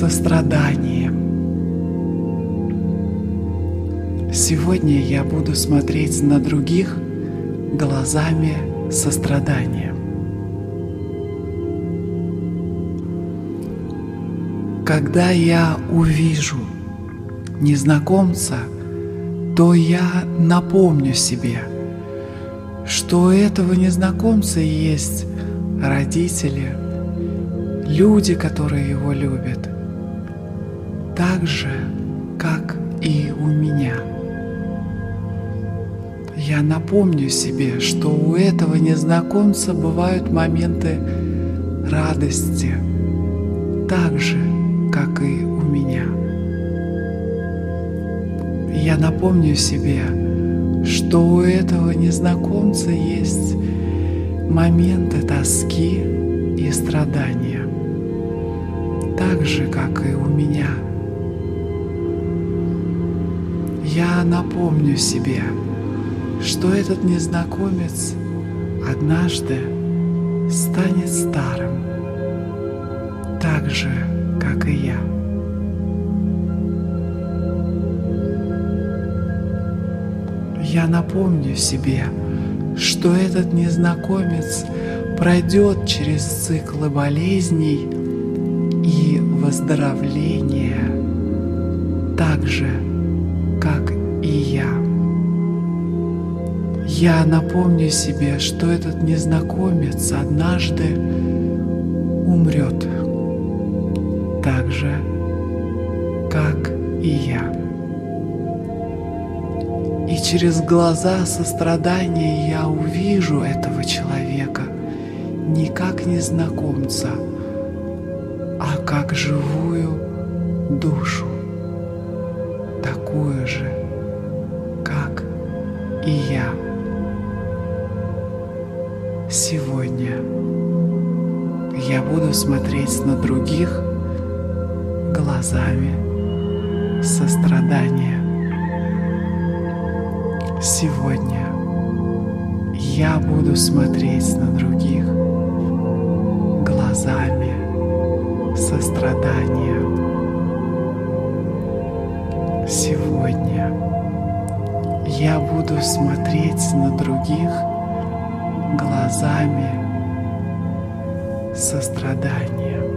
состраданием. Сегодня я буду смотреть на других глазами сострадания. Когда я увижу незнакомца, то я напомню себе, что у этого незнакомца есть родители, люди, которые его любят, так же, как и у меня. Я напомню себе, что у этого незнакомца бывают моменты радости, так же, как и у меня. Я напомню себе, что у этого незнакомца есть моменты тоски и страдания, так же, как и у меня. Я напомню себе, что этот незнакомец однажды станет старым, так же, как и я. Я напомню себе, что этот незнакомец пройдет через циклы болезней и выздоровления так же, как и я. Я напомню себе, что этот незнакомец однажды умрет так же, как и я. И через глаза сострадания я увижу этого человека не как незнакомца, а как живую душу, такую же, как и я. Сегодня я буду смотреть на других глазами сострадания. Сегодня я буду смотреть на других глазами сострадания. Сегодня я буду смотреть на других глазами сострадания.